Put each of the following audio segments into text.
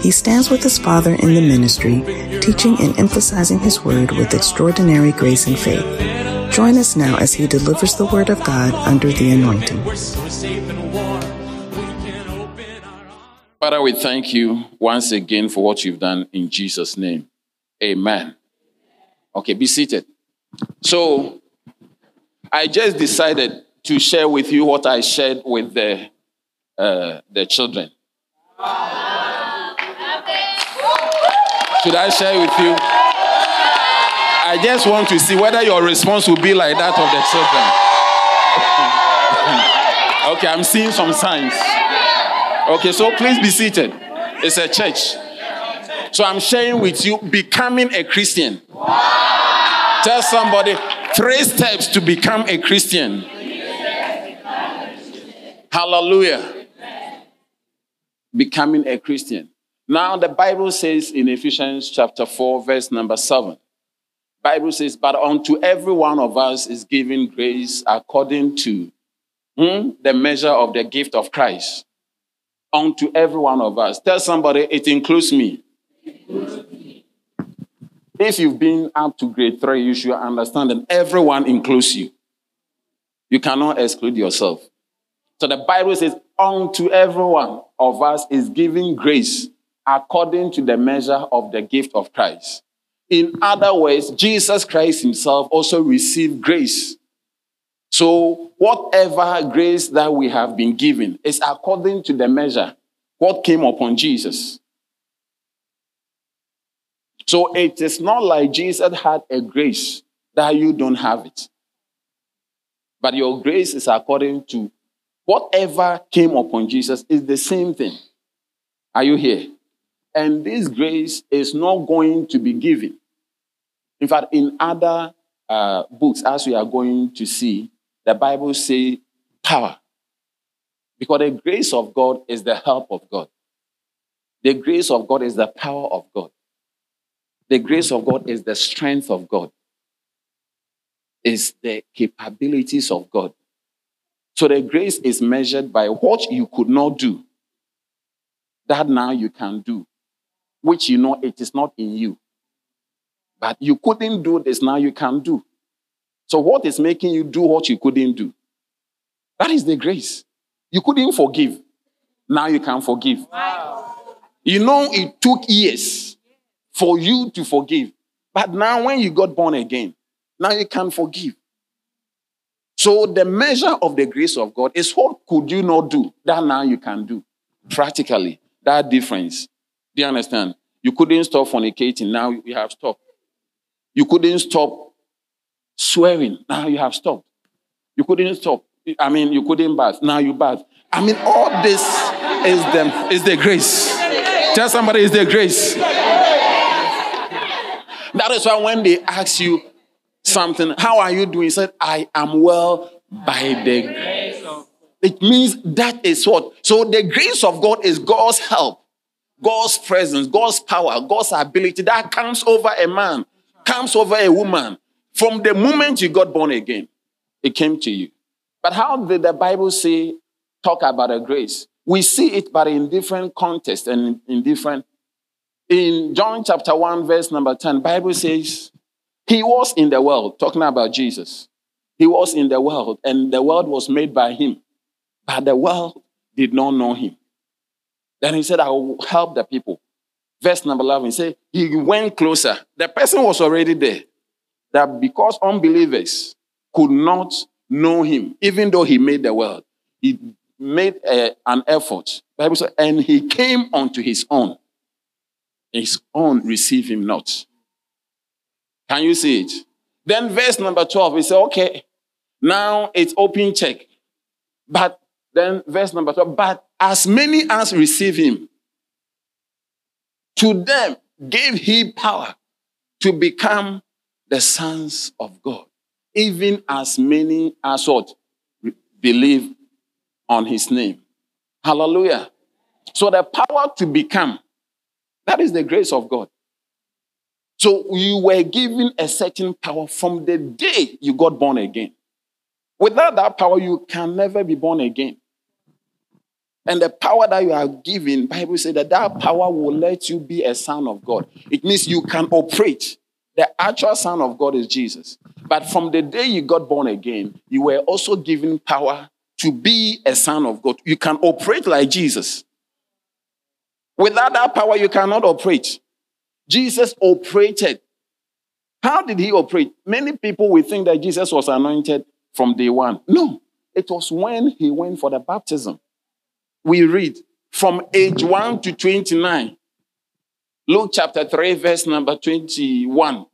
He stands with his father in the ministry, teaching and emphasizing his word with extraordinary grace and faith. Join us now as he delivers the word of God under the anointing. Father, we thank you once again for what you've done in Jesus' name. Amen. Okay, be seated. So, I just decided to share with you what I shared with the, uh, the children. Should I share with you? I just want to see whether your response will be like that of the children. okay, I'm seeing some signs. Okay, so please be seated. It's a church. So I'm sharing with you becoming a Christian. Tell somebody three steps to become a Christian. Hallelujah. Becoming a Christian. Now the Bible says in Ephesians chapter 4 verse number 7. Bible says, but unto every one of us is given grace according to hmm, the measure of the gift of Christ. Unto every one of us. Tell somebody it includes me. If you've been up to grade three, you should understand that everyone includes you. You cannot exclude yourself. So the Bible says, unto everyone of us is given grace according to the measure of the gift of Christ. In other words, Jesus Christ himself also received grace. So, whatever grace that we have been given is according to the measure what came upon Jesus. So, it is not like Jesus had a grace that you don't have it. But your grace is according to whatever came upon Jesus, is the same thing. Are you here? And this grace is not going to be given. In fact, in other uh, books, as we are going to see, the Bible says power. Because the grace of God is the help of God. The grace of God is the power of God. The grace of God is the strength of God. Is the capabilities of God. So the grace is measured by what you could not do. That now you can do which you know it is not in you. But you couldn't do this, now you can do. So, what is making you do what you couldn't do? That is the grace. You couldn't forgive, now you can forgive. Wow. You know, it took years for you to forgive. But now, when you got born again, now you can forgive. So, the measure of the grace of God is what could you not do that now you can do practically. That difference do you understand? You couldn't stop fornicating. Now you have stopped. You couldn't stop swearing. Now you have stopped. You couldn't stop. I mean, you couldn't bath. Now you bath. I mean, all this is the, is the grace. Tell somebody is the grace. That is why when they ask you something, how are you doing? You said, I am well by the grace. It means that is what. So the grace of God is God's help. God's presence, God's power, God's ability that comes over a man, comes over a woman. From the moment you got born again, it came to you. But how did the Bible say, talk about a grace? We see it, but in different contexts and in different. In John chapter 1, verse number 10, Bible says, He was in the world, talking about Jesus. He was in the world, and the world was made by him. But the world did not know him. Then he said, I will help the people. Verse number 11, he said, he went closer. The person was already there. That because unbelievers could not know him, even though he made the world, he made a, an effort. Bible said, and he came unto his own. His own received him not. Can you see it? Then verse number 12, he said, okay, now it's open check. But then verse number 12, but as many as receive him, to them gave he power to become the sons of God, even as many as what believe on his name. Hallelujah. So the power to become, that is the grace of God. So you were given a certain power from the day you got born again. Without that power, you can never be born again. And the power that you are given, Bible says that that power will let you be a son of God. It means you can operate. The actual son of God is Jesus. But from the day you got born again, you were also given power to be a son of God. You can operate like Jesus. Without that power, you cannot operate. Jesus operated. How did he operate? Many people will think that Jesus was anointed from day one. No, it was when he went for the baptism. We read from age 1 to 29. Luke chapter 3, verse number 21.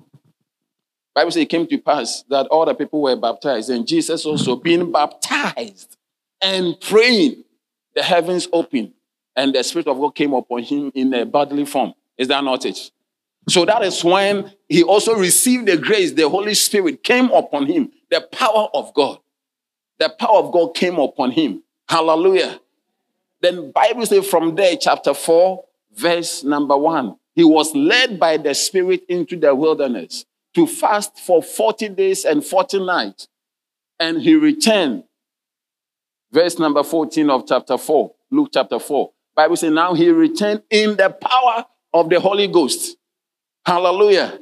Bible says it came to pass that all the people were baptized, and Jesus also being baptized and praying, the heavens opened, and the Spirit of God came upon him in a bodily form. Is that not it? So that is when he also received the grace, the Holy Spirit came upon him, the power of God. The power of God came upon him. Hallelujah. Then Bible says from there, chapter 4, verse number 1, he was led by the Spirit into the wilderness to fast for 40 days and 40 nights. And he returned. Verse number 14 of chapter 4, Luke chapter 4. Bible says now he returned in the power of the Holy Ghost. Hallelujah.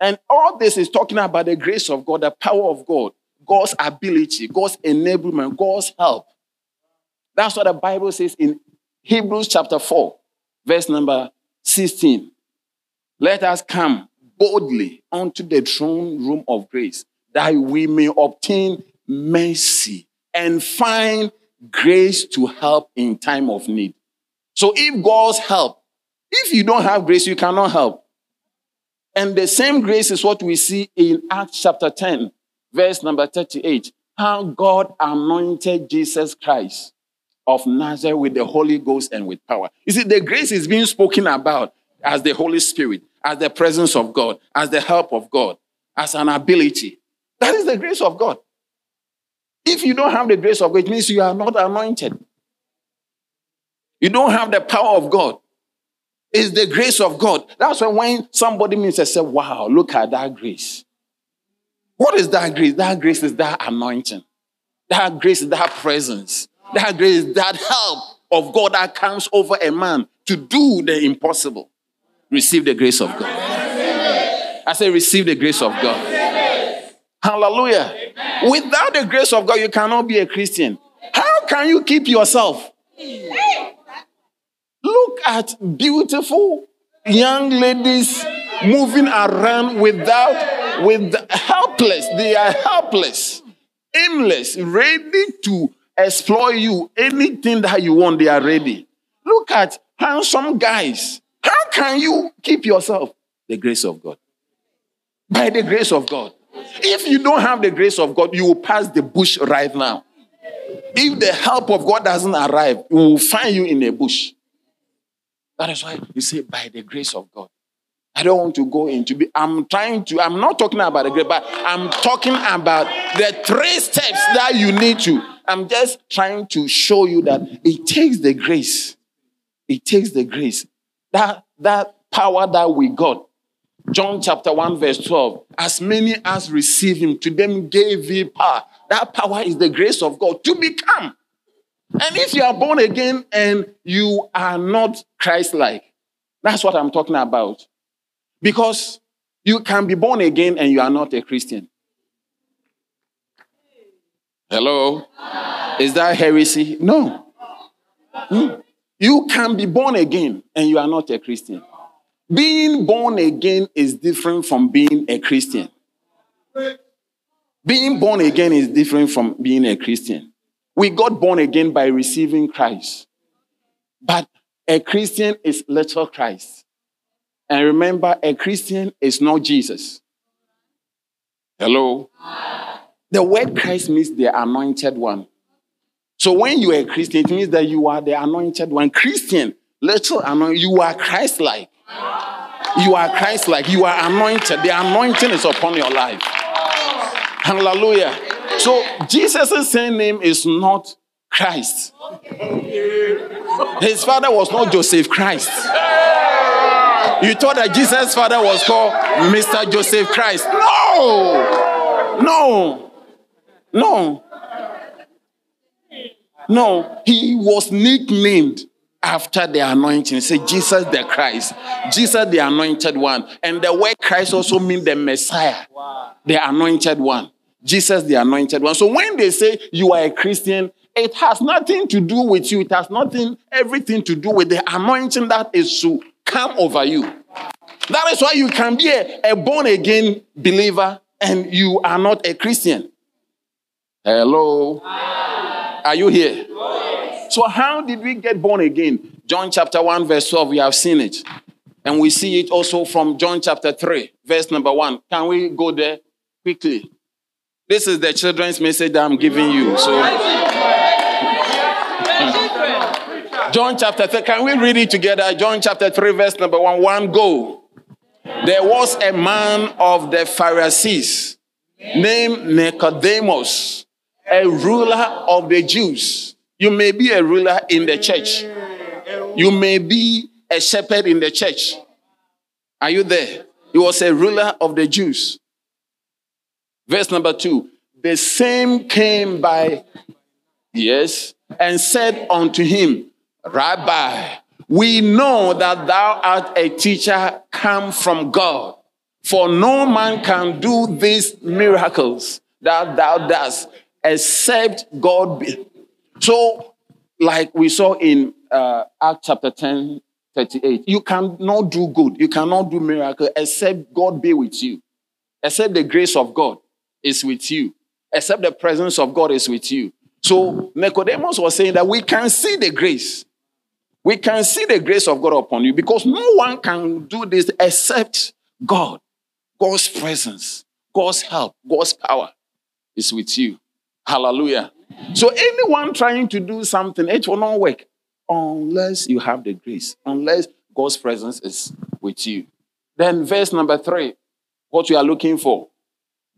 And all this is talking about the grace of God, the power of God, God's ability, God's enablement, God's help. That's what the Bible says in Hebrews chapter 4, verse number 16. Let us come boldly unto the throne room of grace, that we may obtain mercy and find grace to help in time of need. So if God's help if you don't have grace, you cannot help. And the same grace is what we see in Acts chapter 10, verse number 38. How God anointed Jesus Christ of Nazareth with the Holy Ghost and with power. You see, the grace is being spoken about as the Holy Spirit, as the presence of God, as the help of God, as an ability. That is the grace of God. If you don't have the grace of God, it means you are not anointed. You don't have the power of God. It's the grace of God. That's why when somebody meets and say, Wow, look at that grace. What is that grace? That grace is that anointing. That grace is that presence. That grace that help of God that comes over a man to do the impossible. Receive the grace of God. I say, receive the grace of God. Hallelujah. Without the grace of God, you cannot be a Christian. How can you keep yourself? Look at beautiful young ladies moving around without, with helpless. They are helpless, aimless, ready to exploit you. Anything that you want, they are ready. Look at handsome guys. How can you keep yourself? The grace of God. By the grace of God. If you don't have the grace of God, you will pass the bush right now. If the help of God doesn't arrive, we will find you in a bush. That is why you say, by the grace of God. I don't want to go into be. I'm trying to, I'm not talking about the grace, but I'm talking about the three steps that you need to. I'm just trying to show you that it takes the grace. It takes the grace. That that power that we got. John chapter 1, verse 12. As many as receive him, to them gave he power. That power is the grace of God to become and if you are born again and you are not Christ like, that's what I'm talking about. Because you can be born again and you are not a Christian. Hello? Is that heresy? No. Hmm. You can be born again and you are not a Christian. Being born again is different from being a Christian. Being born again is different from being a Christian. We got born again by receiving Christ. But a Christian is little Christ. And remember, a Christian is not Jesus. Hello? The word Christ means the anointed one. So when you are a Christian, it means that you are the anointed one. Christian, little anointed, you are Christ like. You are Christ like. You are anointed. The anointing is upon your life. Hallelujah. So Jesus' same name is not Christ. His father was not Joseph Christ. You thought that Jesus' father was called Mr. Joseph Christ. No! No! No! No, he was nicknamed after the anointing. Say Jesus the Christ, Jesus the anointed one. And the word Christ also means the Messiah, the anointed one. Jesus the anointed one. So when they say you are a Christian, it has nothing to do with you. It has nothing, everything to do with the anointing that is to come over you. That is why you can be a, a born again believer and you are not a Christian. Hello. Are you here? So, how did we get born again? John chapter 1, verse 12, we have seen it. And we see it also from John chapter 3, verse number 1. Can we go there quickly? This is the children's message that I'm giving you. So, John chapter 3, can we read it together? John chapter 3, verse number 1. One go. There was a man of the Pharisees named Nicodemus, a ruler of the Jews. You may be a ruler in the church, you may be a shepherd in the church. Are you there? He was a ruler of the Jews. Verse number two. The same came by, yes, and said unto him, Rabbi, we know that thou art a teacher come from God. For no man can do these miracles that thou dost except God be. So, like we saw in uh, Acts chapter 10, 38, you cannot do good, you cannot do miracle except God be with you, except the grace of God is with you, except the presence of God is with you. So Nicodemus was saying that we can see the grace. We can see the grace of God upon you because no one can do this except God. God's presence, God's help, God's power is with you. Hallelujah. So anyone trying to do something, it will not work unless you have the grace, unless God's presence is with you. Then verse number three, what we are looking for.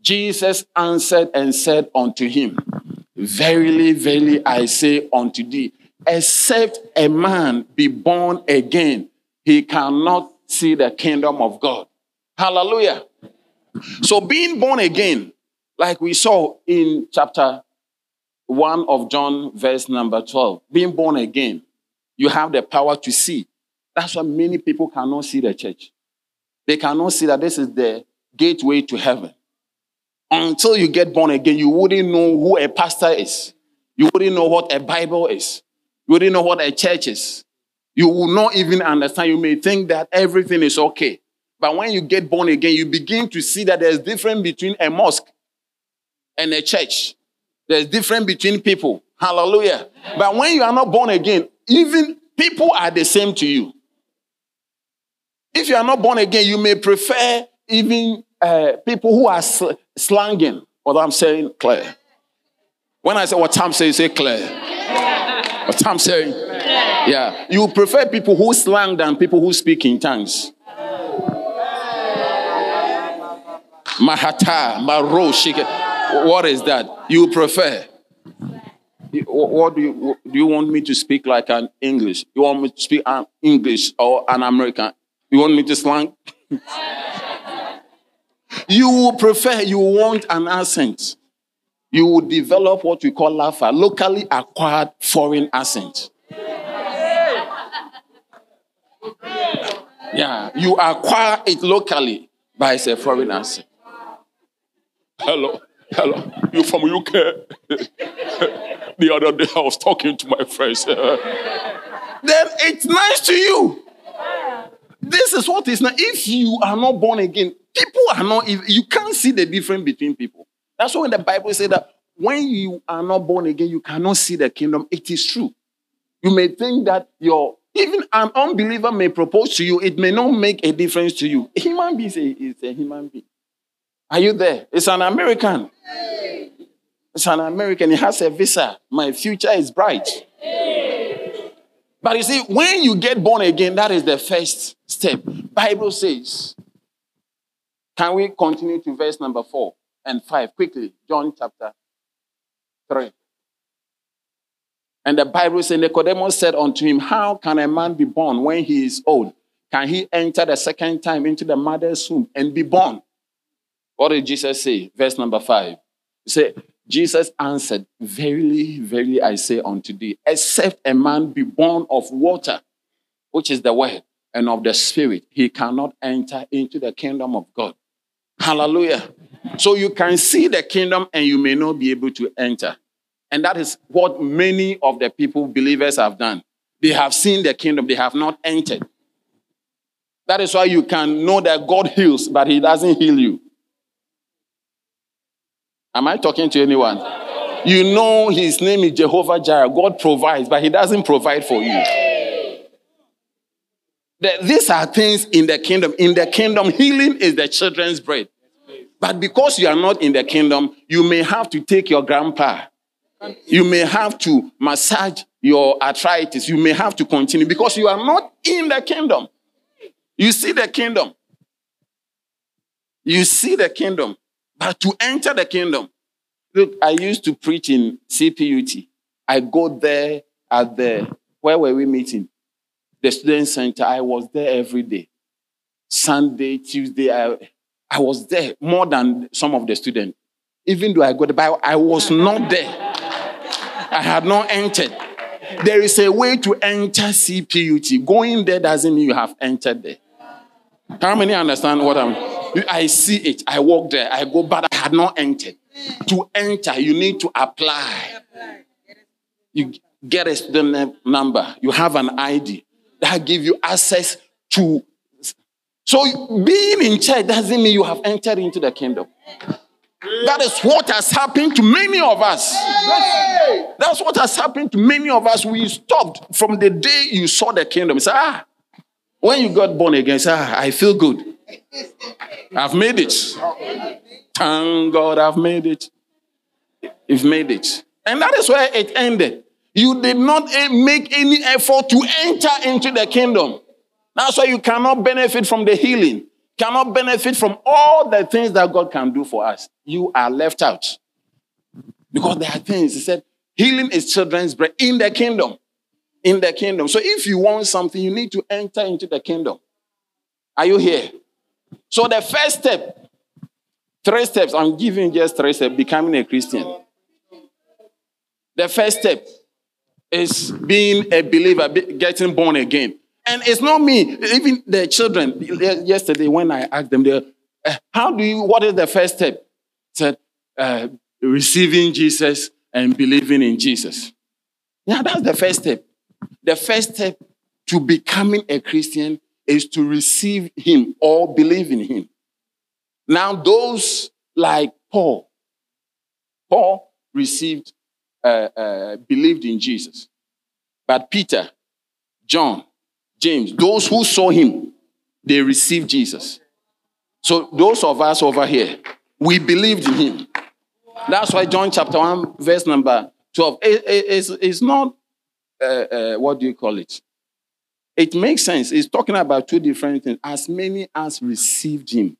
Jesus answered and said unto him, Verily, verily, I say unto thee, except a man be born again, he cannot see the kingdom of God. Hallelujah. So, being born again, like we saw in chapter 1 of John, verse number 12, being born again, you have the power to see. That's why many people cannot see the church. They cannot see that this is the gateway to heaven. Until you get born again, you wouldn't know who a pastor is. You wouldn't know what a Bible is. You wouldn't know what a church is. You will not even understand. You may think that everything is okay. But when you get born again, you begin to see that there's difference between a mosque and a church. There's difference between people. Hallelujah. But when you are not born again, even people are the same to you. If you are not born again, you may prefer even uh, people who are sl- slanging what I'm saying, Claire. When I say what Tom says, say clear. What I'm saying, yeah. You prefer people who slang than people who speak in tongues. Mahata, Maro, What is that? You prefer? What do you do? You want me to speak like an English? You want me to speak an English or an American? You want me to slang? you prefer. You want an accent. You will develop what we call LAFA, locally acquired foreign accent. Yeah, you acquire it locally by a foreign accent. Hello, hello, you from UK? the other day I was talking to my friends. then it's nice to you. This is what is now. If you are not born again, people are not. You can't see the difference between people. That's why when the Bible says that when you are not born again, you cannot see the kingdom. It is true. You may think that your even an unbeliever may propose to you, it may not make a difference to you. A human being is a, is a human being. Are you there? It's an American. It's an American. He has a visa. My future is bright. But you see, when you get born again, that is the first step. Bible says. Can we continue to verse number four and five quickly? John chapter three. And the Bible says, Nicodemus said unto him, How can a man be born when he is old? Can he enter the second time into the mother's womb and be born? What did Jesus say? Verse number five. He said, Jesus answered, Verily, verily, I say unto thee, except a man be born of water, which is the word, and of the spirit, he cannot enter into the kingdom of God. Hallelujah. So you can see the kingdom and you may not be able to enter. And that is what many of the people, believers, have done. They have seen the kingdom, they have not entered. That is why you can know that God heals, but He doesn't heal you. Am I talking to anyone? You know His name is Jehovah Jireh. God provides, but He doesn't provide for you. These are things in the kingdom. In the kingdom, healing is the children's bread. But because you are not in the kingdom, you may have to take your grandpa you may have to massage your arthritis. You may have to continue because you are not in the kingdom. You see the kingdom. You see the kingdom. But to enter the kingdom, look, I used to preach in CPUT. I go there at the, where were we meeting? The student center. I was there every day. Sunday, Tuesday, I, I was there more than some of the students. Even though I got the Bible, I was not there. I had not entered. There is a way to enter CPUT. Going there doesn't mean you have entered there. How many understand what I'm? I see it. I walk there. I go, but I had not entered. To enter, you need to apply. You get a student number. You have an ID that give you access to. So being in church doesn't mean you have entered into the kingdom. That is what has happened to many of us. That's what has happened to many of us. We stopped from the day you saw the kingdom. Say, ah, when you got born again, say, ah, I feel good. I've made it. Thank God I've made it. You've made it. And that is where it ended. You did not make any effort to enter into the kingdom. That's why you cannot benefit from the healing cannot benefit from all the things that God can do for us. You are left out. Because there are things, he said, healing is children's bread in the kingdom. In the kingdom. So if you want something, you need to enter into the kingdom. Are you here? So the first step, three steps, I'm giving just three steps, becoming a Christian. The first step is being a believer, getting born again. And it's not me, even the children. Yesterday, when I asked them, uh, how do you, what is the first step? said, uh, receiving Jesus and believing in Jesus. Yeah, that's the first step. The first step to becoming a Christian is to receive Him or believe in Him. Now, those like Paul, Paul received, uh, uh, believed in Jesus. But Peter, John, James, those who saw him, they received Jesus. So those of us over here, we believed in him. That's why John chapter 1, verse number 12, it's, it's not, uh, uh, what do you call it? It makes sense. It's talking about two different things. As many as received him,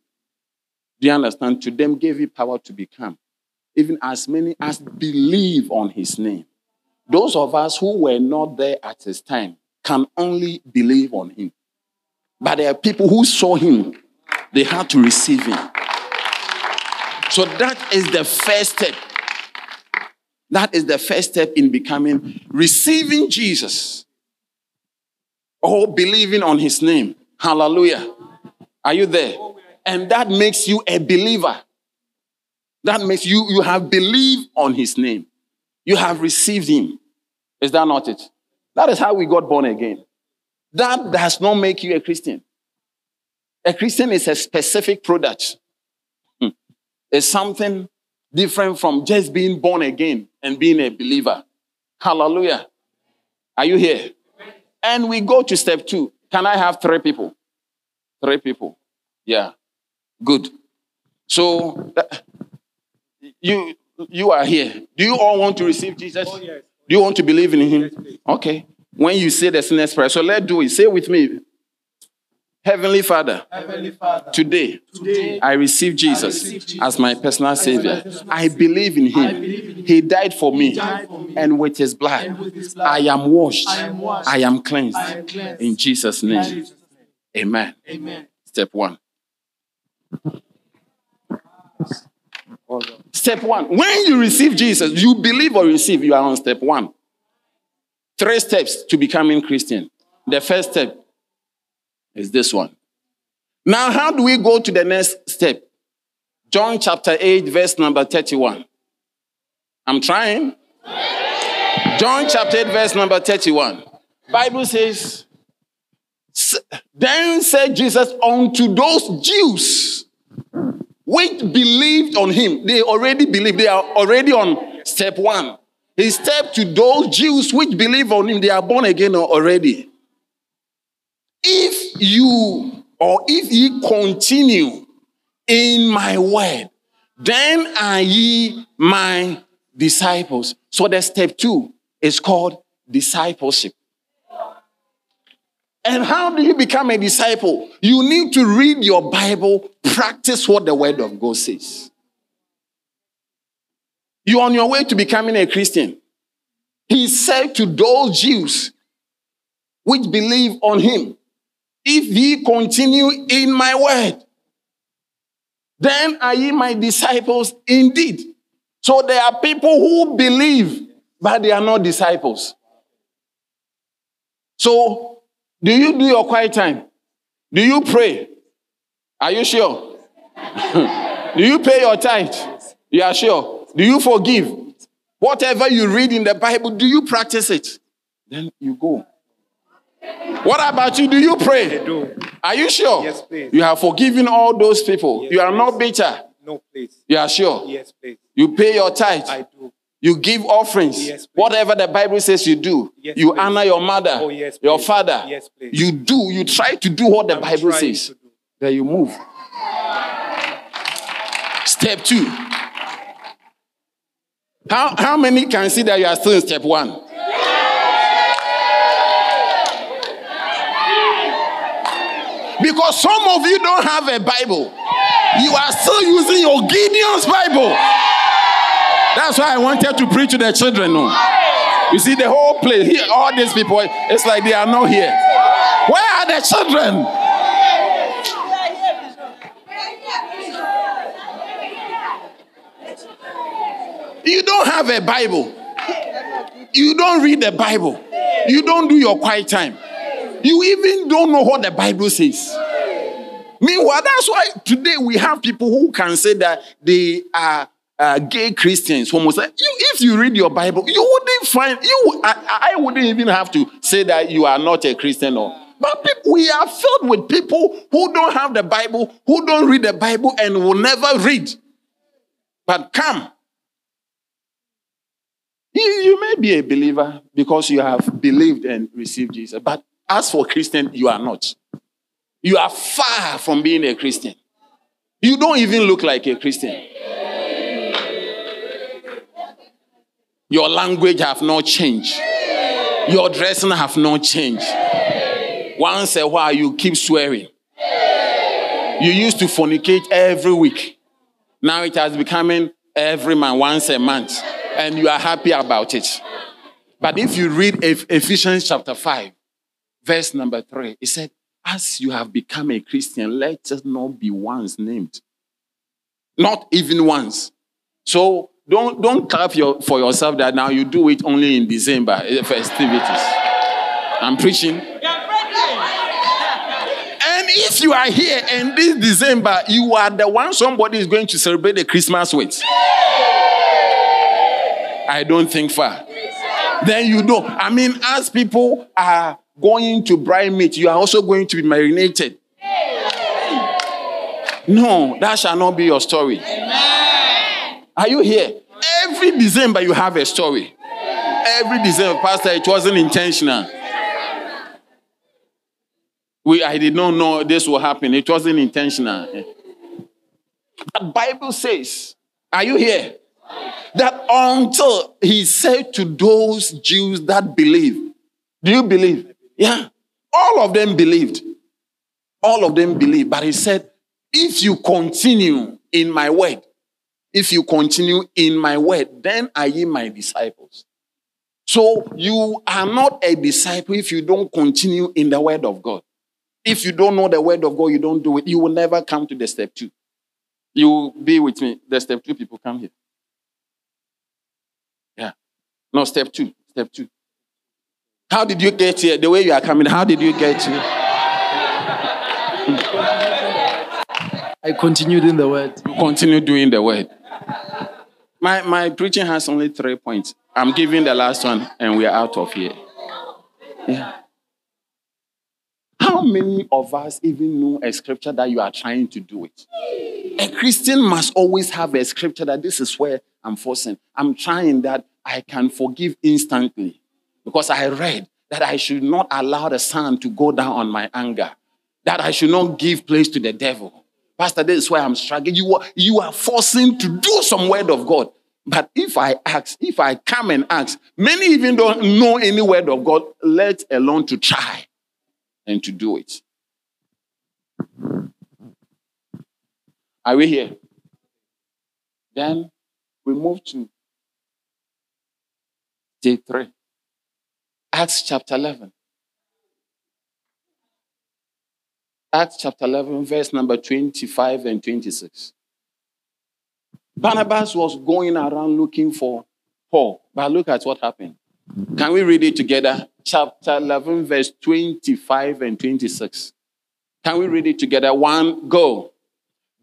do you understand? To them gave he power to become. Even as many as believe on his name. Those of us who were not there at his time, can only believe on him. But there are people who saw him, they had to receive him. So that is the first step. That is the first step in becoming, receiving Jesus or believing on his name. Hallelujah. Are you there? And that makes you a believer. That makes you, you have believed on his name. You have received him. Is that not it? That is how we got born again. That does not make you a Christian. A Christian is a specific product. Hmm. It's something different from just being born again and being a believer. Hallelujah. Are you here? And we go to step two. Can I have three people? Three people. Yeah. Good. So uh, you you are here. Do you all want to receive Jesus? Oh, yes. Do you want to believe in him? Okay. when you say the sinner's prayer. So let's do it. Say with me. Heavenly Father, Heavenly Father, today today I receive Jesus receive Jesus as my personal Savior. I believe in Him. believe in. He died for me, died for me. and with His blood, And with His blood, I am washed. I am washed. I am cleansed. I am cleansed. In Jesus' name, Jesus' name. Amen. Amen. Step one. Step one. When you receive Jesus, you believe or receive, you are on step one. Three steps to becoming Christian. The first step is this one. Now, how do we go to the next step? John chapter 8, verse number 31. I'm trying. John chapter 8, verse number 31. Bible says, Then said Jesus unto those Jews which believed on him. They already believe. They are already on step one. He stepped to those Jews which believe on him. They are born again already. If you or if ye continue in my word, then are ye my disciples. So the step two is called discipleship. And how do you become a disciple? You need to read your Bible, practice what the Word of God says. You're on your way to becoming a Christian. He said to those Jews which believe on him, If ye continue in my word, then are ye my disciples indeed. So there are people who believe, but they are not disciples. So, do you do your quiet time? Do you pray? Are you sure? do you pay your tithe? You are sure? Do you forgive? Whatever you read in the Bible, do you practice it? Then you go. What about you? Do you pray? I do. Are you sure? Yes, please. You have forgiven all those people. Yes, you are please. not bitter. No, please. You are sure? Yes, please. You pay your tithe. I do. You give offerings. Yes. Whatever the Bible says you do. Yes, you please. honor your mother, Oh, yes, your father. You do. You try to do what the I'm Bible says. Then you move. Step two. How, how many can see that you are still in step one? Because some of you don't have a Bible. You are still using your Gideon's Bible. That's why I wanted to preach to the children. No. You see, the whole place, here, all these people, it's like they are not here. Where are the children? You don't have a Bible. You don't read the Bible. You don't do your quiet time. You even don't know what the Bible says. Meanwhile, that's why today we have people who can say that they are uh, gay Christians, homosexual. You, if you read your Bible, you wouldn't find you. I, I wouldn't even have to say that you are not a Christian. Or, but people, we are filled with people who don't have the Bible, who don't read the Bible, and will never read. But come, you, you may be a believer because you have believed and received Jesus. But as for Christian, you are not. You are far from being a Christian. You don't even look like a Christian. Your language have not changed. Your dressing have not changed. Once a while, you keep swearing. You used to fornicate every week. Now it has becoming every month, once a month, and you are happy about it. But if you read Ephesians chapter 5, verse number 3, it said, As you have become a Christian, let us not be once named. Not even once. So don't, don't clap your, for yourself that now you do it only in December eh, festivities. I'm preaching. And if you are here and this December, you are the one somebody is going to celebrate the Christmas with. I don't think far. Then you don't. I mean, as people are going to bride meat, you are also going to be marinated. No, that shall not be your story. Are you here? Every December you have a story. Every December, Pastor, it wasn't intentional. We, I did not know this will happen. It wasn't intentional. But Bible says, are you here? That until he said to those Jews that believe, Do you believe? Yeah. All of them believed. All of them believed. But he said, if you continue in my word, if you continue in my word, then are ye my disciples. So you are not a disciple if you don't continue in the word of God. If you don't know the word of God, you don't do it, you will never come to the step two. You will be with me. The step two people come here. Yeah. No, step two. Step two. How did you get here? The way you are coming, how did you get here? I continued in the word. Continue doing the word. My, my preaching has only three points. I'm giving the last one, and we are out of here. Yeah. How many of us even know a scripture that you are trying to do it? A Christian must always have a scripture that this is where I'm forcing. I'm trying that I can forgive instantly because I read that I should not allow the sun to go down on my anger, that I should not give place to the devil. Pastor, this is why I'm struggling. You are, you are forcing to do some word of God. But if I ask, if I come and ask, many even don't know any word of God, let alone to try and to do it. Are we here? Then we move to day three. Acts chapter 11. Acts chapter 11, verse number 25 and 26. Barnabas was going around looking for Paul, but look at what happened. Can we read it together? Chapter 11, verse 25 and 26. Can we read it together? One, go.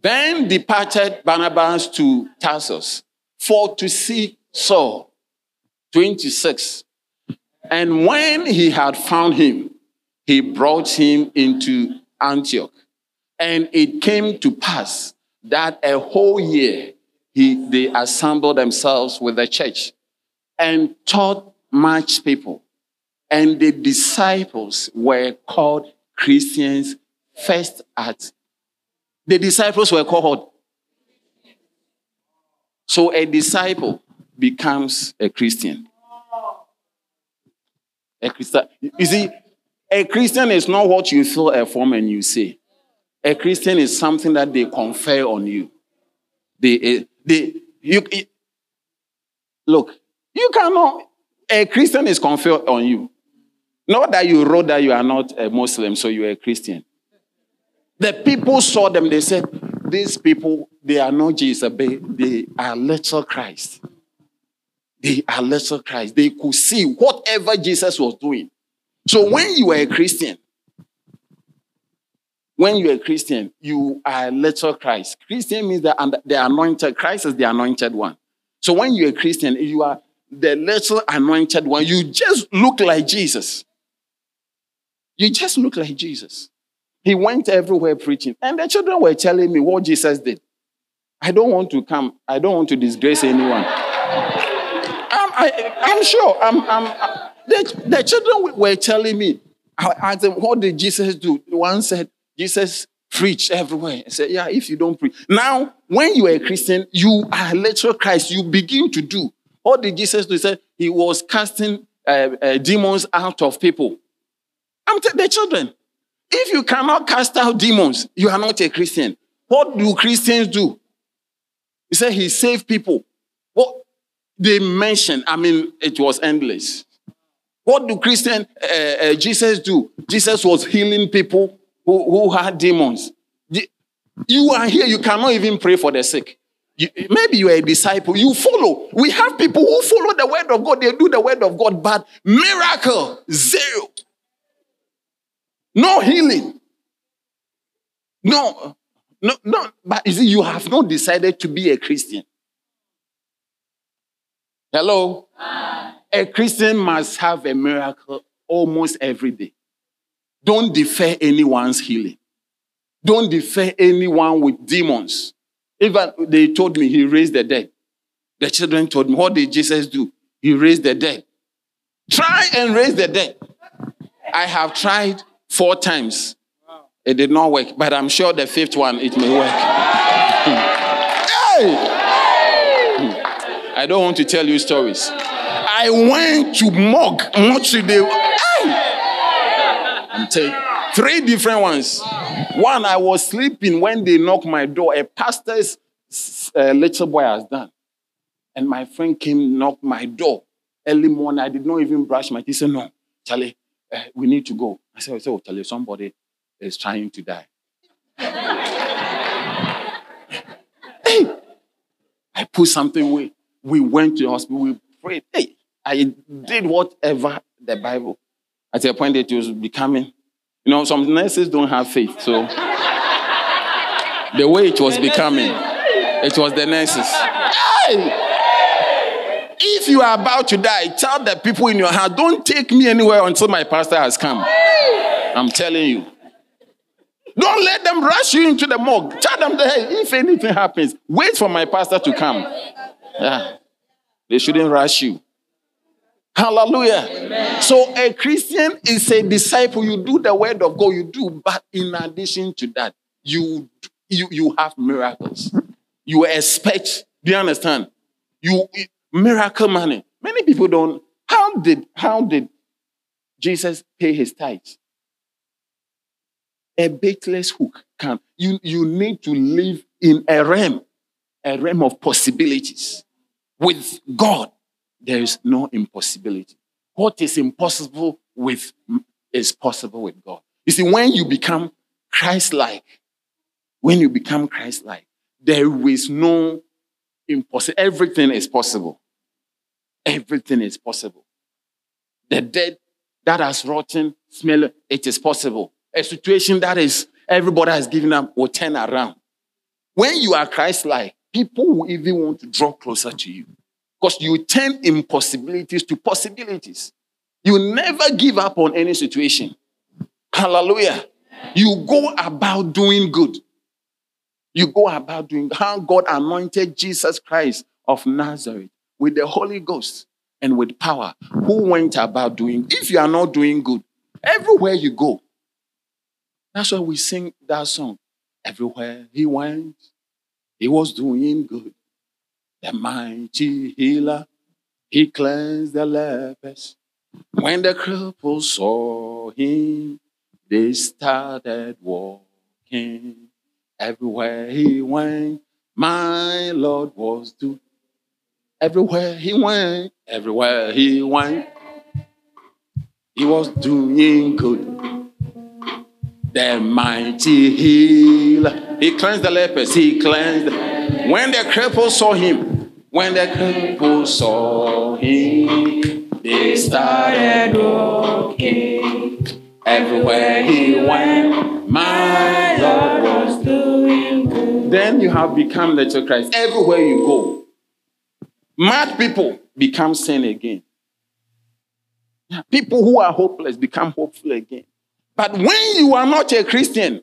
Then departed Barnabas to Tarsus for to see Saul. 26. And when he had found him, he brought him into Antioch. And it came to pass that a whole year he, they assembled themselves with the church and taught much people. And the disciples were called Christians first at. The disciples were called. So a disciple becomes a Christian. A Christian. You see, a Christian is not what you fill a form and you say. A Christian is something that they confer on you. They, eh, they, you, look, you cannot, a Christian is conferred on you. Not that you wrote that you are not a Muslim, so you're a Christian. The people saw them, they said, These people, they are not Jesus, they are little Christ. They are little Christ. They could see whatever Jesus was doing. So when you are a Christian, when you're a Christian, you are a little Christ. Christian means that the anointed, Christ is the anointed one. So when you're a Christian, you are the little anointed one. You just look like Jesus. You just look like Jesus. He went everywhere preaching. And the children were telling me what Jesus did. I don't want to come, I don't want to disgrace anyone. I'm, I, am sure. I'm, I'm, the, the children were telling me, I asked them, what did Jesus do? One said, Jesus preached everywhere. I said, yeah, if you don't preach. Now, when you are a Christian, you are a literal Christ. You begin to do. What did Jesus do? He said he was casting uh, uh, demons out of people. I'm t- the children. If you cannot cast out demons, you are not a Christian. What do Christians do? He said he saved people. What they mentioned, I mean, it was endless. What do Christian uh, uh, Jesus do? Jesus was healing people who, who had demons. You are here, you cannot even pray for the sick. You, maybe you are a disciple, you follow. We have people who follow the word of God, they do the word of God, but miracle, zero. No healing. No, no, no. But you see, you have not decided to be a Christian. Hello? A Christian must have a miracle almost every day. Don't defer anyone's healing. Don't defer anyone with demons. Even they told me he raised the dead. The children told me, What did Jesus do? He raised the dead. Try and raise the dead. I have tried four times. It did not work, but I'm sure the fifth one it may work. hey! Hmm. I don't want to tell you stories. I went to Mog, not to the. Hey! I'm telling three different ones. One, I was sleeping when they knocked my door. A pastor's uh, little boy has done. And my friend came, knocked my door early morning. I did not even brush my teeth. He said, No, Charlie, uh, we need to go. I said, Oh, Charlie, somebody is trying to die. hey, I put something away. We went to the hospital. We prayed. Hey, I did whatever the Bible. At a point, it was becoming. You know, some nurses don't have faith. So the way it was becoming, it was the nurses. Hey! If you are about to die, tell the people in your house, don't take me anywhere until my pastor has come. I'm telling you. Don't let them rush you into the morgue. Tell them that, hey, if anything happens, wait for my pastor to come. Yeah. They shouldn't rush you. Hallelujah. Amen. So a Christian is a disciple. You do the word of God, you do, but in addition to that, you you, you have miracles. You expect, do you understand? You miracle money. Many people don't. How did how did Jesus pay his tithes? A baitless hook can. You, you need to live in a realm, a realm of possibilities. With God, there is no impossibility. What is impossible with is possible with God. You see, when you become Christ-like, when you become Christ-like, there is no impossible. Everything is possible. Everything is possible. The dead that has rotten smell, it is possible. A situation that is everybody has given up will turn around. When you are Christ-like, people will even want to draw closer to you. Because you turn impossibilities to possibilities. You never give up on any situation. Hallelujah. You go about doing good. You go about doing how God anointed Jesus Christ of Nazareth with the Holy Ghost and with power, who went about doing. If you are not doing good, everywhere you go, that's why we sing that song. Everywhere he went, he was doing good. The mighty healer, he cleansed the lepers. When the cripples saw him, they started walking. Everywhere he went, my Lord was doing Everywhere he went, everywhere he went, he was doing good. The mighty healer. He cleansed the lepers. He cleansed. When the cripples saw him, when the cripples saw him, they started walking. Everywhere he went, my Lord was doing good. Then you have become little Christ. Everywhere you go, Mad people become sane again. People who are hopeless become hopeful again. But when you are not a Christian,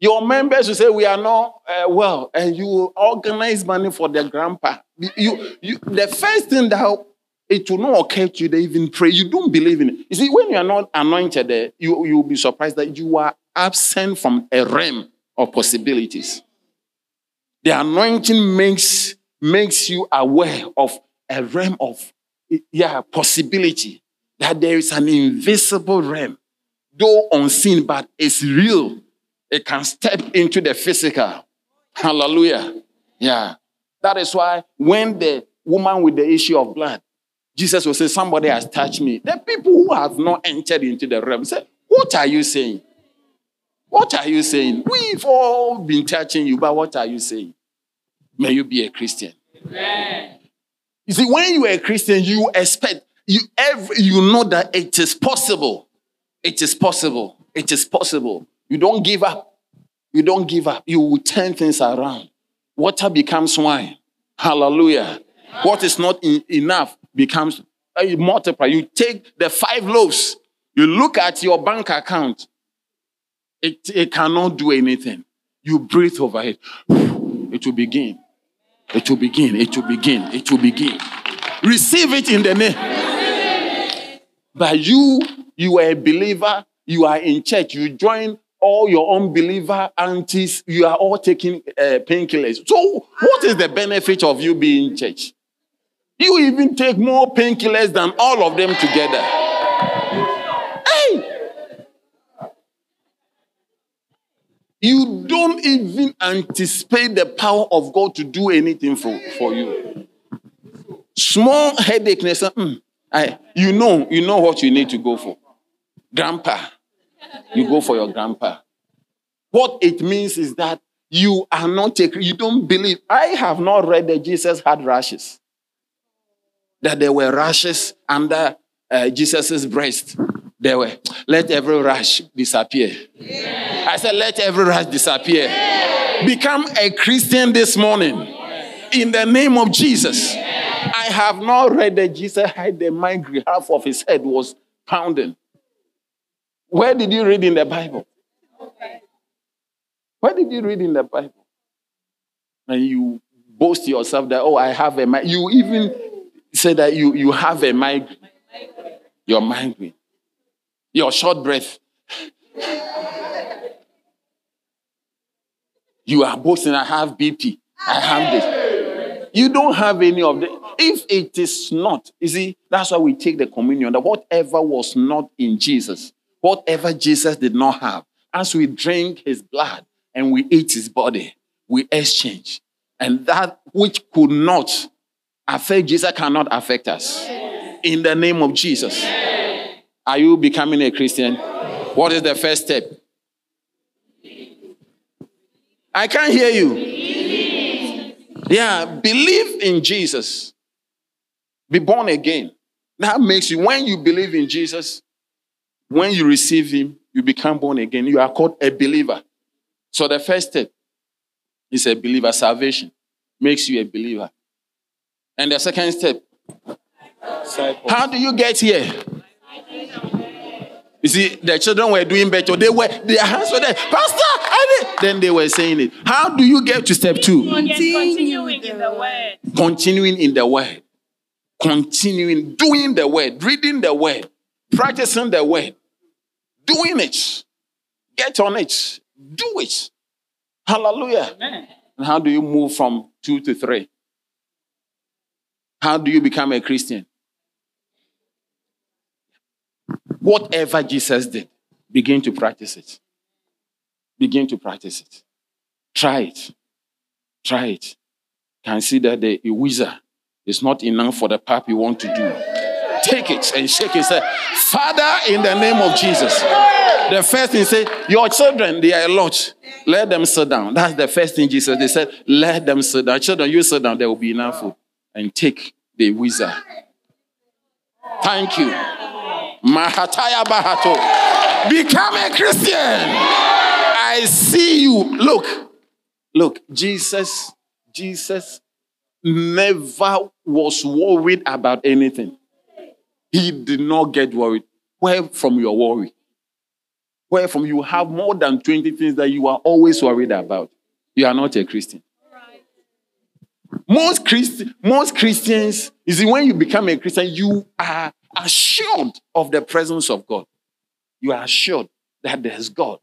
your members will say, We are not uh, well, and you will organize money for their grandpa. You, you, the first thing that it will not occur to you, they even pray. You don't believe in it. You see, when you are not anointed, you, you will be surprised that you are absent from a realm of possibilities. The anointing makes makes you aware of a realm of yeah, possibility that there is an invisible realm, though unseen, but it's real. It can step into the physical. Hallelujah. Yeah. That is why when the woman with the issue of blood, Jesus will say, Somebody has touched me. The people who have not entered into the realm say, What are you saying? What are you saying? We've all been touching you, but what are you saying? May you be a Christian. Amen. You see, when you are a Christian, you expect, you, every, you know that it is possible. It is possible. It is possible. You don't give up. You don't give up. You will turn things around. Water becomes wine. Hallelujah. What is not in, enough becomes uh, multiply. You take the five loaves, you look at your bank account, it, it cannot do anything. You breathe over it, it will begin. It will begin. It will begin. It will begin. Receive it in the name. But you, you are a believer. You are in church. You join all your unbeliever aunties. You are all taking uh, painkillers. So, what is the benefit of you being in church? You even take more painkillers than all of them together. Hey! You don't even anticipate the power of God to do anything for, for you. Small headache, mm, I, you know, you know what you need to go for. Grandpa, you go for your grandpa. What it means is that you are not a, you don't believe. I have not read that Jesus had rashes. That there were rashes under uh, Jesus' breast. There were. Let every rash disappear. Yeah. I said, let every rash disappear. Yeah. Become a Christian this morning. In the name of Jesus. Yeah. I have not read that Jesus had the migraine. Half of his head was pounding. Where did you read in the Bible? Where did you read in the Bible? And you boast yourself that, oh, I have a migraine. You even say that you, you have a migraine. Your migraine. Your short breath. you are boasting, I have BP. I have this. You don't have any of the. If it is not, you see, that's why we take the communion, that whatever was not in Jesus, Whatever Jesus did not have, as we drink his blood and we eat his body, we exchange. And that which could not affect Jesus cannot affect us. In the name of Jesus. Are you becoming a Christian? What is the first step? I can't hear you. Yeah, believe in Jesus. Be born again. That makes you, when you believe in Jesus, when you receive Him, you become born again. You are called a believer. So the first step is a believer. Salvation makes you a believer. And the second step, how do you get here? You see, the children were doing better. They were their hands were there. Pastor, then they were saying it. How do you get to step two? Continuing in the word. Continuing in the word. Continuing, doing the word, reading the word, practicing the word doing it. Get on it. Do it. Hallelujah. Amen. And how do you move from two to three? How do you become a Christian? Whatever Jesus did, begin to practice it. Begin to practice it. Try it. Try it. Consider the wizard is not enough for the path you want to do take it and shake it. Say, Father, in the name of Jesus. The first thing, say, Your children, they are a lot. Let them sit down. That's the first thing Jesus. They said, Let them sit down. Children, you sit down, there will be enough food. And take the wizard. Thank you. Mahataya Bahato. Become a Christian. I see you. Look, look, Jesus, Jesus never was worried about anything. He did not get worried. Where from your worry? Where from you have more than 20 things that you are always worried about? You are not a Christian. Most, Christ, most Christians, you see, when you become a Christian, you are assured of the presence of God. You are assured that there's God.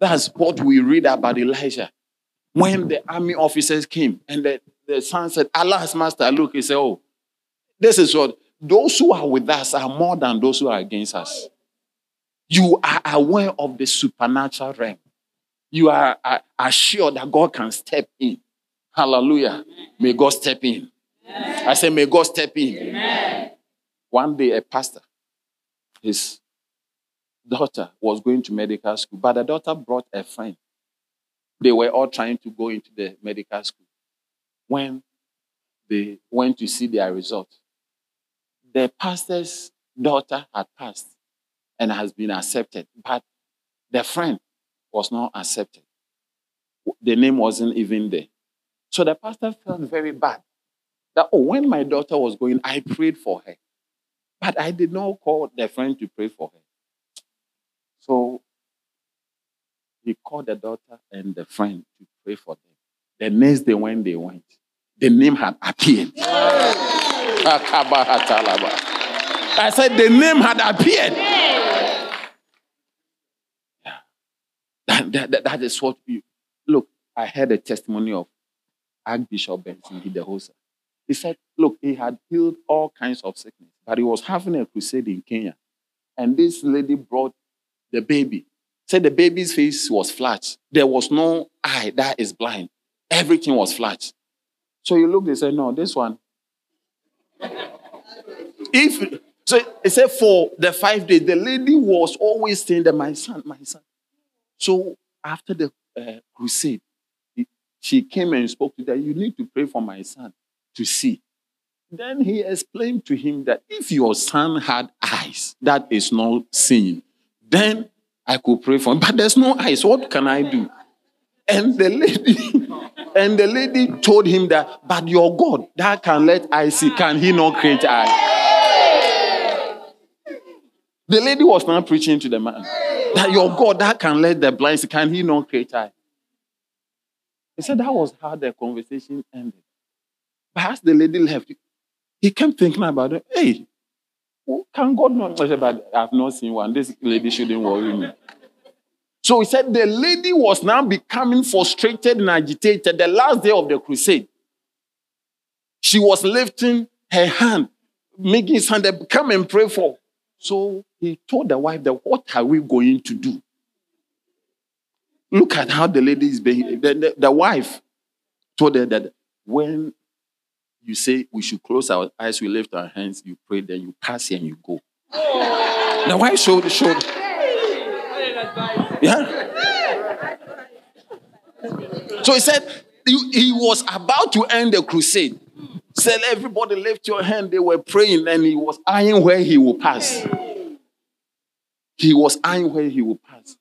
That's what we read about Elijah. When the army officers came and the, the son said, Allah's master, look, he said, Oh, this is what those who are with us are more than those who are against us. You are aware of the supernatural realm. You are, assured that God can step in. Hallelujah. May God step in. Amen. I say, may God step in. Amen. One day, a pastor, his daughter was going to medical school, but the daughter brought a friend. They were all trying to go into the medical school. When they went to see their results, the pastor's daughter had passed and has been accepted, but the friend was not accepted. The name wasn't even there. So the pastor felt very bad that, oh, when my daughter was going, I prayed for her. But I did not call the friend to pray for her. So he called the daughter and the friend to pray for them. The next day, when they went, the name had appeared. I said the name had appeared. That, that, that is what you look. I heard a testimony of Archbishop Benson Idahosa. He said, Look, he had healed all kinds of sickness, but he was having a crusade in Kenya. And this lady brought the baby Said the baby's face was flat. There was no eye that is blind. Everything was flat. So you look, they said, no, this one. If so, it said for the five days, the lady was always saying that my son, my son. So after the uh, crusade, she came and spoke to that. You need to pray for my son to see. Then he explained to him that if your son had eyes, that is not seeing, then I could pray for him. But there's no eyes. What can I do? And the lady, and the lady told him that, but your God that can let eyes see, can he not create eyes? The lady was not preaching to the man that your God that can let the blind see, can he not create eyes? He said that was how the conversation ended. But as the lady left, he kept thinking about it. Hey, can God not? I but I've not seen one. This lady shouldn't worry me. So he said the lady was now becoming frustrated and agitated the last day of the crusade. She was lifting her hand, making sound, come and pray for. So he told the wife that what are we going to do? Look at how the lady is behaving. The, the, the wife told her that when you say we should close our eyes, we lift our hands, you pray, then you pass and you go. The wife showed showed. Yeah. So he said he, was about to end the crusade. Said everybody lift your hand. They were praying, and he was eyeing where he will pass. He was eyeing where he will pass.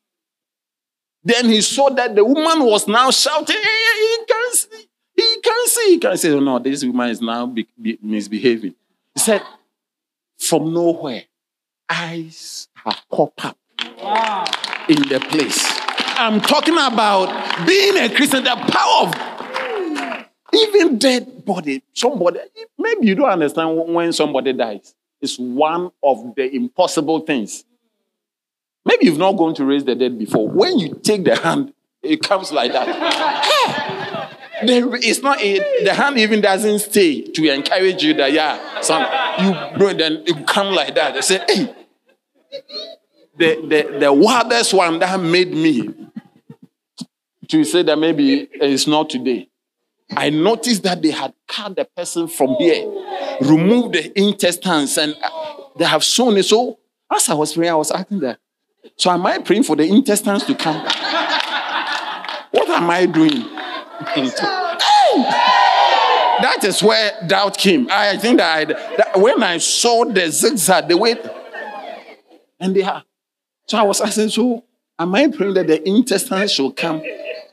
Then he saw that the woman was now shouting, he can see, he can see, he can see. Oh, no, this woman is now be, be, misbehaving. He said, from nowhere, eyes have popped up wow. In the place. I'm talking about being a Christian, the power of even dead body. Somebody, maybe you don't understand when somebody dies. It's one of the impossible things. Maybe you've not gone to raise the dead before. When you take the hand, it comes like that. it's not it, the hand even doesn't stay to encourage you that yeah, son, you bro, then it come like that. They say, hey, the, the, the wildest one that made me to say that maybe it's not today. I noticed that they had cut the person from here, removed the intestines, and uh, they have sewn it. So as I was praying, I was asking that, so am I praying for the intestines to come? what am I doing? that is where doubt came. I think that, I, that when I saw the zigzag, the way, and they are. So I was asking, so am I praying that the intestines should come,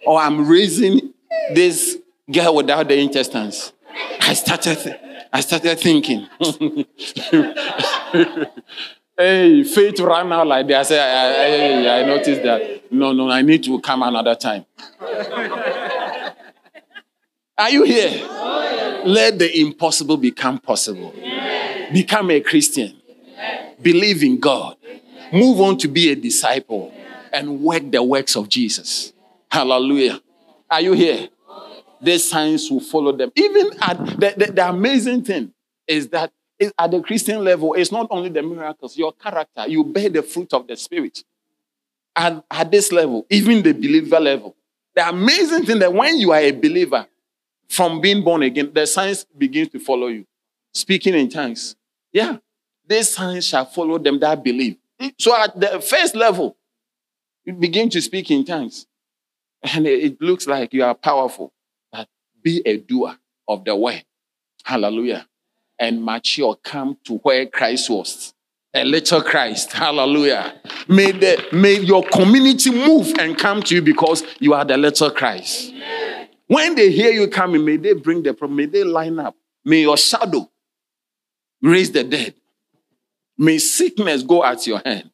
or I'm raising this girl without the intestines? I started, I started thinking. Hey, faith ran out like that. I said, I, I, I noticed that. No, no, I need to come another time. Are you here? Let the impossible become possible. Become a Christian. Believe in God. Move on to be a disciple and work the works of Jesus. Hallelujah. Are you here? These signs will follow them. Even at the, the, the amazing thing is that at the Christian level, it's not only the miracles, your character, you bear the fruit of the Spirit. And at this level, even the believer level, the amazing thing that when you are a believer, from being born again, the signs begins to follow you. Speaking in tongues. Yeah. These signs shall follow them that believe. So at the first level, you begin to speak in tongues. And it looks like you are powerful. But be a doer of the word. Hallelujah and mature come to where Christ was. A little Christ. Hallelujah. May, the, may your community move and come to you because you are the little Christ. Amen. When they hear you coming, may they bring the problem, may they line up. May your shadow raise the dead. May sickness go at your hand.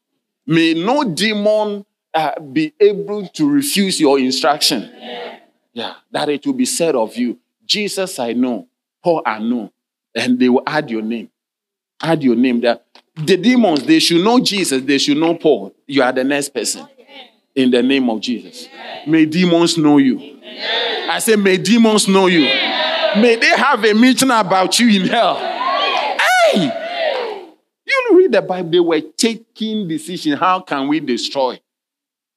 May no demon uh, be able to refuse your instruction. Yeah, that it will be said of you Jesus, I know. Paul, I know and they will add your name. Add your name there. The demons, they should know Jesus, they should know Paul. You are the next person. In the name of Jesus. May demons know you. I say, may demons know you. May they have a meeting about you in hell. Hey! Read the Bible, they were taking decision. How can we destroy?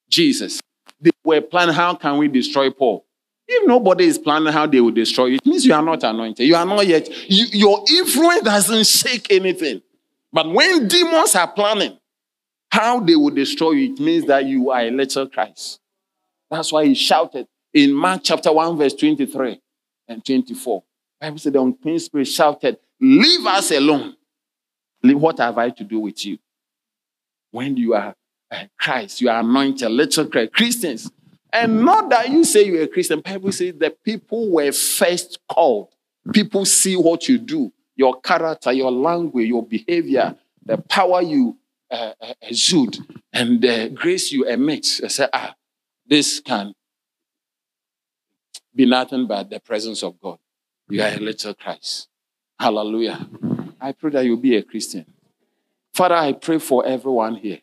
Jesus. They were planning how can we destroy Paul. If nobody is planning how they will destroy you, it means you are not anointed. You are not yet. You, your influence doesn't shake anything. But when demons are planning how they will destroy you, it means that you are a little Christ. That's why he shouted in Mark chapter 1, verse 23 and 24. Bible said the unclean spirit shouted, Leave us alone. What have I to do with you? When you are Christ, you are anointed, little Christ, Christians. And not that you say you're a Christian. Bible says the people were first called. People see what you do, your character, your language, your behavior, the power you uh, exude, and the grace you emit. I say, ah, this can be nothing but the presence of God. You are a little Christ. Hallelujah. I pray that you'll be a Christian. Father, I pray for everyone here.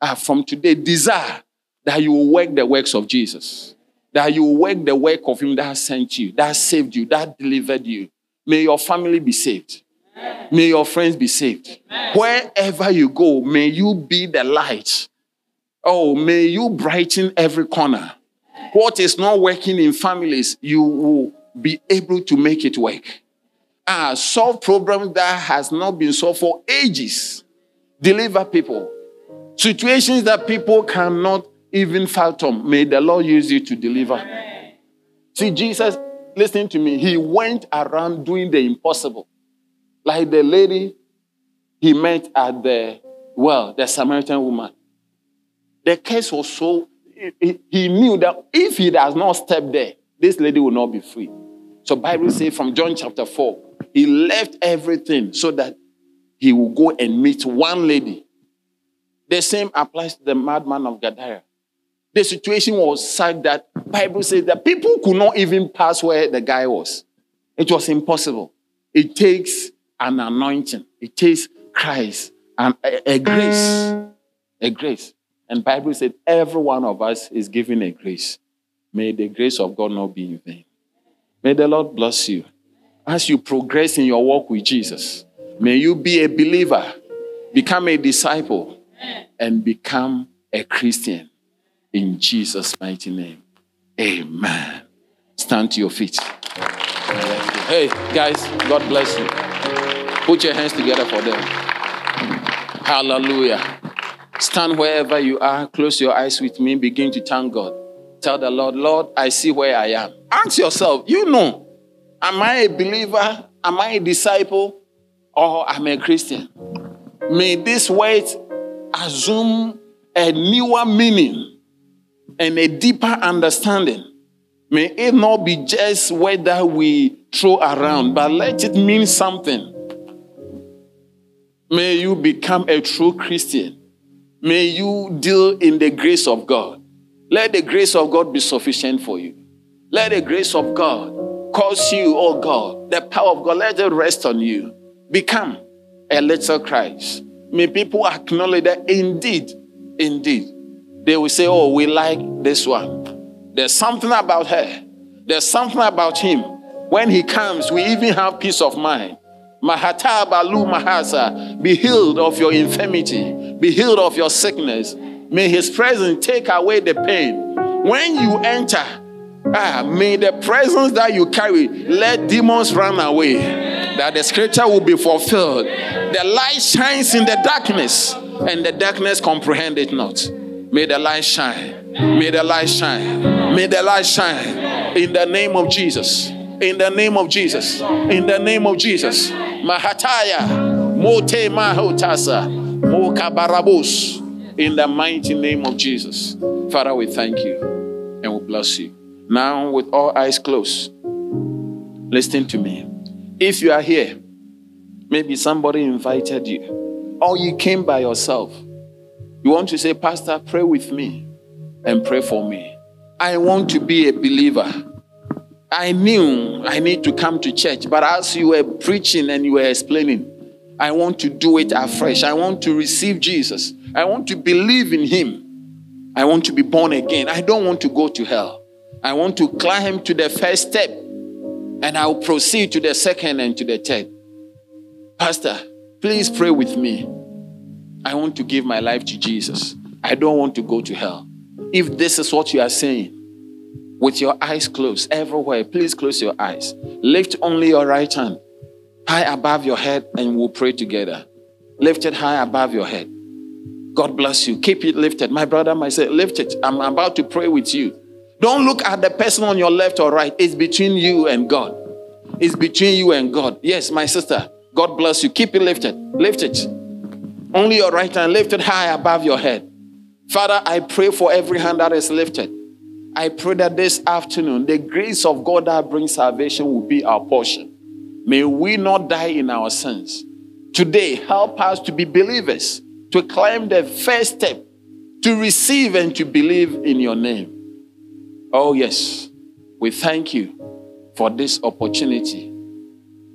Uh, from today, desire that you will work the works of Jesus, that you will work the work of Him that sent you, that saved you, that delivered you. May your family be saved. May your friends be saved. Wherever you go, may you be the light. Oh, may you brighten every corner. What is not working in families, you will be able to make it work. Ah, solve problems that has not been solved for ages. Deliver people. Situations that people cannot even fathom. May the Lord use you to deliver. See, Jesus, listen to me, he went around doing the impossible. Like the lady he met at the well, the Samaritan woman. The case was so, he, he knew that if he does not step there, this lady will not be free. So Bible says from John chapter 4, he left everything so that he will go and meet one lady. The same applies to the madman of Gadara. The situation was such that Bible says that people could not even pass where the guy was. It was impossible. It takes an anointing. It takes Christ and a, a grace. A grace. And Bible said every one of us is given a grace. May the grace of God not be in vain. May the Lord bless you. As you progress in your walk with Jesus, may you be a believer, become a disciple, and become a Christian. In Jesus' mighty name. Amen. Stand to your feet. Hey, guys, God bless you. Put your hands together for them. Hallelujah. Stand wherever you are, close your eyes with me, begin to thank God. Tell the Lord, Lord, I see where I am. Ask yourself, you know, am I a believer? Am I a disciple? Or am I a Christian? May this word assume a newer meaning and a deeper understanding. May it not be just whether we throw around, but let it mean something. May you become a true Christian. May you deal in the grace of God. Let the grace of God be sufficient for you. Let the grace of God cause you, oh God, the power of God, let it rest on you. Become a little Christ. May people acknowledge that indeed, indeed, they will say, Oh, we like this one. There's something about her. There's something about him. When he comes, we even have peace of mind. Mahata Balu Mahasa, be healed of your infirmity, be healed of your sickness. May his presence take away the pain. When you enter, ah, may the presence that you carry let demons run away. That the scripture will be fulfilled. The light shines in the darkness, and the darkness comprehend it not. May the light shine. May the light shine. May the light shine. In the name of Jesus. In the name of Jesus. In the name of Jesus. Mahataya. Mote mahotasa. Mokabarabus. In the mighty name of Jesus. Father, we thank you and we bless you. Now, with all eyes closed, listen to me. If you are here, maybe somebody invited you, or you came by yourself, you want to say, Pastor, pray with me and pray for me. I want to be a believer. I knew I need to come to church, but as you were preaching and you were explaining, I want to do it afresh. I want to receive Jesus. I want to believe in Him. I want to be born again. I don't want to go to hell. I want to climb to the first step and I'll proceed to the second and to the third. Pastor, please pray with me. I want to give my life to Jesus. I don't want to go to hell. If this is what you are saying, with your eyes closed everywhere, please close your eyes. Lift only your right hand high above your head and we'll pray together. Lift it high above your head. God bless you. Keep it lifted. My brother, my sister, lift it. I'm about to pray with you. Don't look at the person on your left or right. It's between you and God. It's between you and God. Yes, my sister. God bless you. Keep it lifted. Lift it. Only your right hand lifted high above your head. Father, I pray for every hand that is lifted. I pray that this afternoon, the grace of God that brings salvation will be our portion. May we not die in our sins. Today, help us to be believers, to climb the first step, to receive and to believe in your name. Oh, yes, we thank you for this opportunity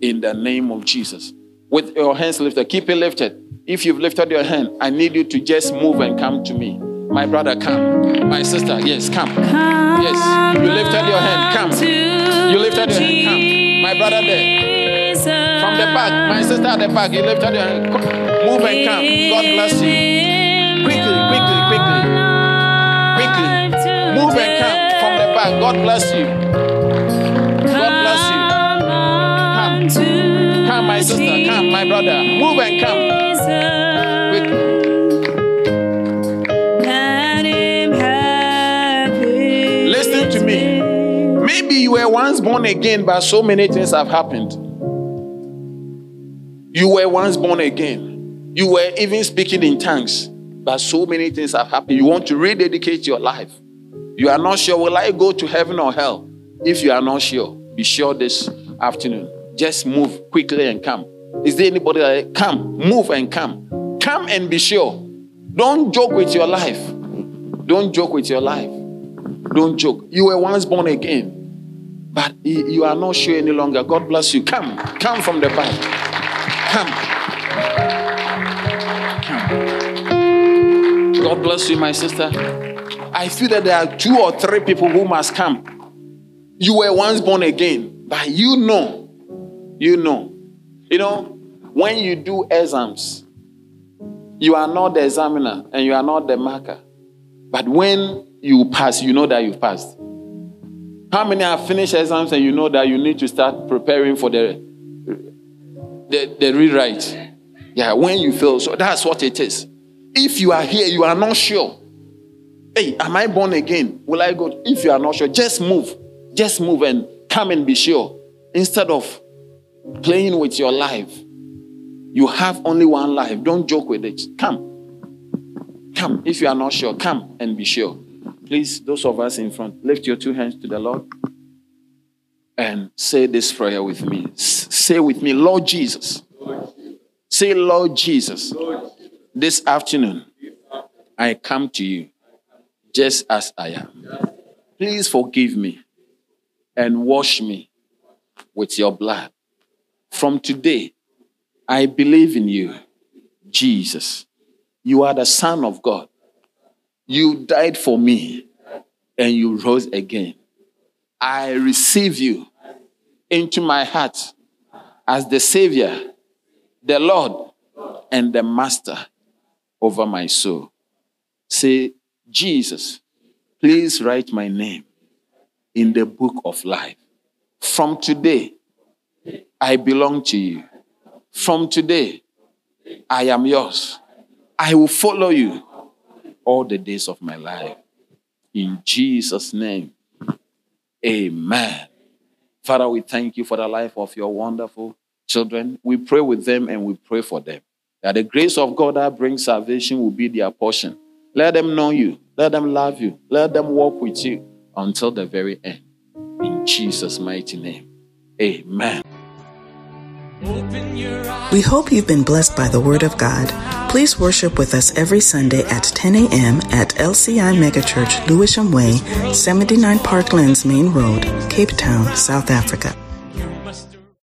in the name of Jesus. With your hands lifted, keep it lifted. If you've lifted your hand, I need you to just move and come to me. My brother, come. My sister, yes, come. Yes, you lifted your hand, come. You lifted your hand, come. My brother there. From the back, my sister at the back, you lifted your hand. Move and come. God bless you. Back. God bless you. God bless you. Come. Come, my sister. Come, my brother. Move and come. Quickly. Listen to me. Maybe you were once born again, but so many things have happened. You were once born again. You were even speaking in tongues, but so many things have happened. You want to rededicate your life. You are not sure, will I go to heaven or hell? If you are not sure, be sure this afternoon. Just move quickly and come. Is there anybody that come, move and come? Come and be sure. Don't joke with your life. Don't joke with your life. Don't joke. You were once born again, but you are not sure any longer. God bless you. Come, come from the back. Come. Come. God bless you, my sister. I feel that there are two or three people who must come. You were once born again, but you know, you know, you know, when you do exams, you are not the examiner and you are not the marker. But when you pass, you know that you've passed. How many have finished exams and you know that you need to start preparing for the, the, the rewrite? Yeah, when you fail. So that's what it is. If you are here, you are not sure. Hey, am I born again? Will I go? If you are not sure, just move. Just move and come and be sure. Instead of playing with your life, you have only one life. Don't joke with it. Come. Come. If you are not sure, come and be sure. Please, those of us in front, lift your two hands to the Lord and say this prayer with me. Say with me, Lord Jesus. Say, Lord Jesus, this afternoon I come to you just as I am. Please forgive me and wash me with your blood. From today, I believe in you, Jesus. You are the Son of God. You died for me and you rose again. I receive you into my heart as the Savior, the Lord, and the Master over my soul. Say, Jesus, please write my name in the book of life. From today, I belong to you. From today, I am yours. I will follow you all the days of my life. In Jesus' name, amen. Father, we thank you for the life of your wonderful children. We pray with them and we pray for them. That the grace of God that brings salvation will be their portion. Let them know you. Let them love you. Let them walk with you until the very end. In Jesus' mighty name, amen. We hope you've been blessed by the Word of God. Please worship with us every Sunday at 10 a.m. at LCI Megachurch, Lewisham Way, 79 Parklands Main Road, Cape Town, South Africa.